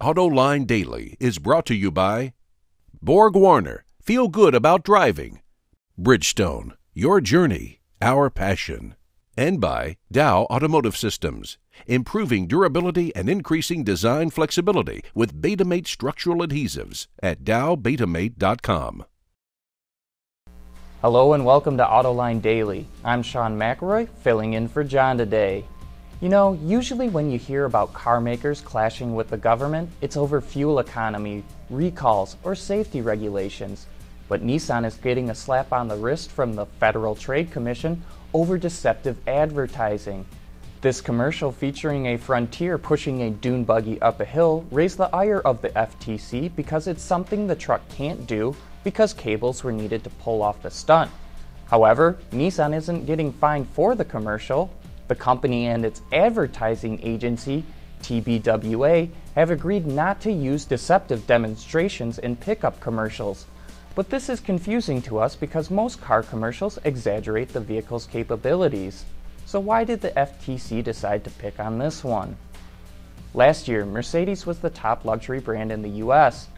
AutoLine Daily is brought to you by Borg Warner, feel good about driving. Bridgestone, your journey, our passion. And by Dow Automotive Systems, improving durability and increasing design flexibility with Betamate structural adhesives at dowbetamate.com. Hello and welcome to Autoline Daily. I'm Sean McElroy, filling in for John today. You know, usually when you hear about car makers clashing with the government, it's over fuel economy, recalls, or safety regulations. But Nissan is getting a slap on the wrist from the Federal Trade Commission over deceptive advertising. This commercial featuring a Frontier pushing a dune buggy up a hill raised the ire of the FTC because it's something the truck can't do because cables were needed to pull off the stunt. However, Nissan isn't getting fined for the commercial, the company and its advertising agency, TBWA, have agreed not to use deceptive demonstrations in pickup commercials. But this is confusing to us because most car commercials exaggerate the vehicle's capabilities. So, why did the FTC decide to pick on this one? Last year, Mercedes was the top luxury brand in the US.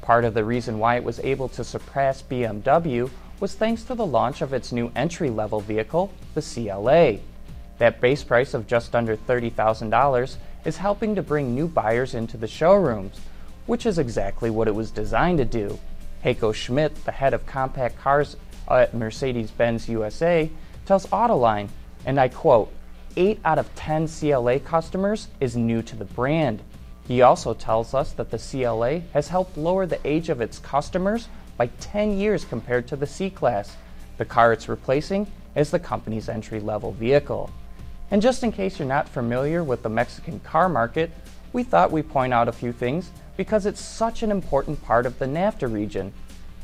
Part of the reason why it was able to surpass BMW was thanks to the launch of its new entry level vehicle, the CLA. That base price of just under $30,000 is helping to bring new buyers into the showrooms, which is exactly what it was designed to do. Heiko Schmidt, the head of compact cars at Mercedes Benz USA, tells Autoline, and I quote, 8 out of 10 CLA customers is new to the brand. He also tells us that the CLA has helped lower the age of its customers by 10 years compared to the C Class. The car it's replacing is the company's entry level vehicle. And just in case you're not familiar with the Mexican car market, we thought we'd point out a few things because it's such an important part of the NAFTA region.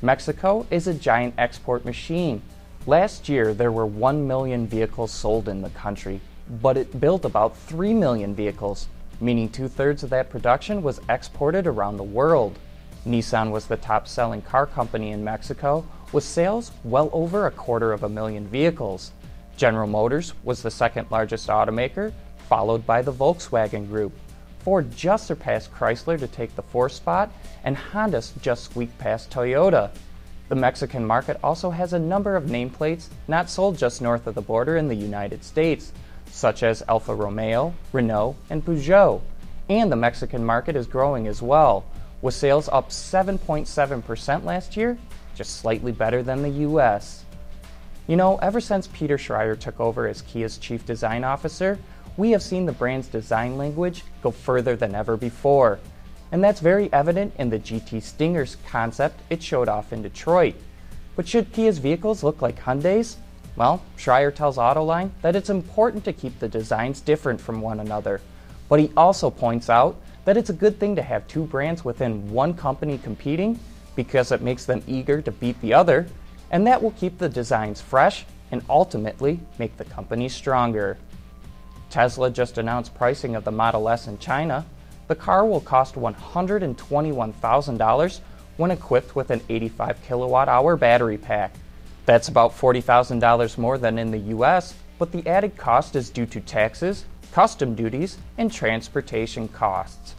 Mexico is a giant export machine. Last year, there were 1 million vehicles sold in the country, but it built about 3 million vehicles, meaning two thirds of that production was exported around the world. Nissan was the top selling car company in Mexico, with sales well over a quarter of a million vehicles. General Motors was the second largest automaker, followed by the Volkswagen Group. Ford just surpassed Chrysler to take the fourth spot, and Honda just squeaked past Toyota. The Mexican market also has a number of nameplates not sold just north of the border in the United States, such as Alfa Romeo, Renault, and Peugeot. And the Mexican market is growing as well, with sales up 7.7% last year, just slightly better than the US. You know, ever since Peter Schreyer took over as Kia's chief design officer, we have seen the brand's design language go further than ever before. And that's very evident in the GT Stinger's concept it showed off in Detroit. But should Kia's vehicles look like Hyundai's? Well, Schreyer tells Autoline that it's important to keep the designs different from one another. But he also points out that it's a good thing to have two brands within one company competing because it makes them eager to beat the other and that will keep the designs fresh and ultimately make the company stronger. Tesla just announced pricing of the Model S in China. The car will cost $121,000 when equipped with an 85 kilowatt hour battery pack. That's about $40,000 more than in the US, but the added cost is due to taxes, custom duties, and transportation costs.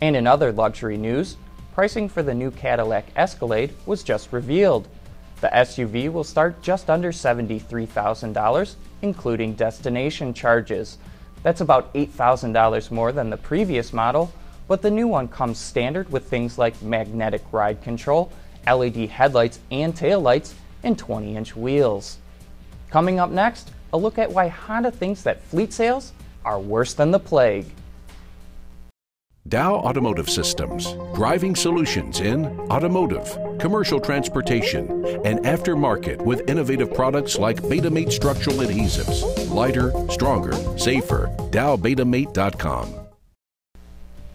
And in other luxury news, pricing for the new Cadillac Escalade was just revealed. The SUV will start just under $73,000, including destination charges. That's about $8,000 more than the previous model, but the new one comes standard with things like magnetic ride control, LED headlights and taillights, and 20 inch wheels. Coming up next, a look at why Honda thinks that fleet sales are worse than the plague. Dow Automotive Systems, driving solutions in automotive, commercial transportation, and aftermarket with innovative products like Betamate structural adhesives. Lighter, stronger, safer. DowBetamate.com.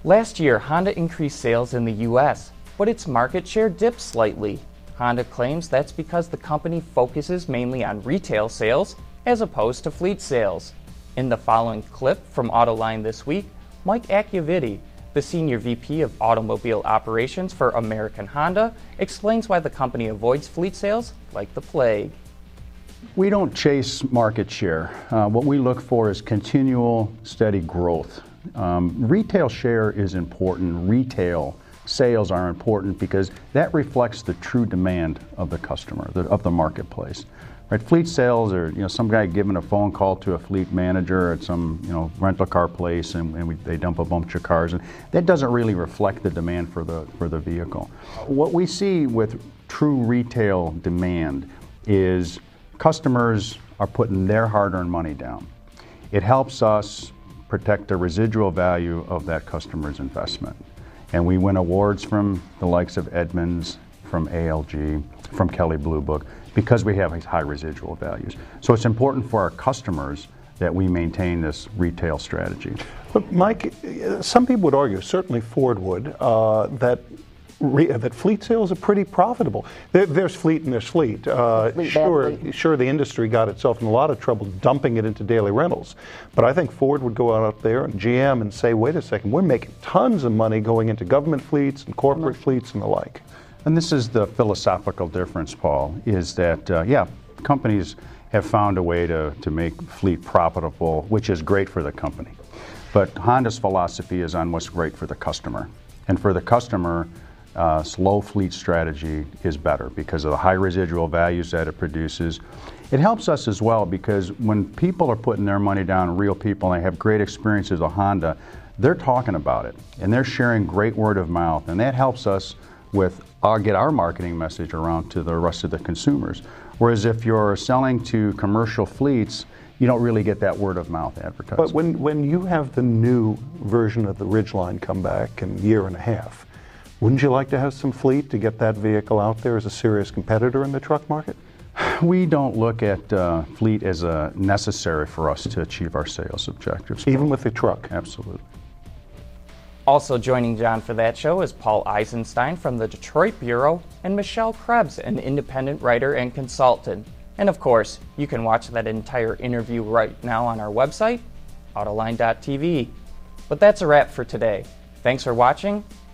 Last year, Honda increased sales in the U.S., but its market share dipped slightly. Honda claims that's because the company focuses mainly on retail sales as opposed to fleet sales. In the following clip from Autoline this week, Mike Accavitti, the Senior VP of Automobile Operations for American Honda explains why the company avoids fleet sales like the plague. We don't chase market share. Uh, what we look for is continual, steady growth. Um, retail share is important. Retail sales are important because that reflects the true demand of the customer, the, of the marketplace. Right, fleet sales are you know some guy giving a phone call to a fleet manager at some you know rental car place and, and we, they dump a bunch of cars and that doesn't really reflect the demand for the for the vehicle. What we see with true retail demand is customers are putting their hard-earned money down. It helps us protect the residual value of that customer's investment. And we win awards from the likes of Edmunds, from ALG, from Kelley Blue Book, because we have high residual values. So it's important for our customers that we maintain this retail strategy. But Mike, some people would argue, certainly Ford would, uh, that that fleet sales are pretty profitable. There, there's fleet and there's fleet. Uh, Fleet, sure, fleet. sure, the industry got itself in a lot of trouble dumping it into daily rentals. But I think Ford would go out there and GM and say, wait a second, we're making tons of money going into government fleets and corporate fleets and the like. And this is the philosophical difference, Paul, is that, uh, yeah, companies have found a way to, to make fleet profitable, which is great for the company. But Honda's philosophy is on what's great for the customer. And for the customer, uh, slow fleet strategy is better because of the high residual values that it produces. It helps us as well because when people are putting their money down, real people, and they have great experiences with Honda, they're talking about it and they're sharing great word of mouth, and that helps us with our, get our marketing message around to the rest of the consumers. Whereas if you're selling to commercial fleets, you don't really get that word of mouth advertising. But when, when you have the new version of the Ridgeline come back in a year and a half, wouldn't you like to have some fleet to get that vehicle out there as a serious competitor in the truck market? we don't look at uh, fleet as a necessary for us to achieve our sales objectives. Even with the truck? Absolutely. Also joining John for that show is Paul Eisenstein from the Detroit Bureau and Michelle Krebs, an independent writer and consultant. And of course, you can watch that entire interview right now on our website, autoline.tv. But that's a wrap for today. Thanks for watching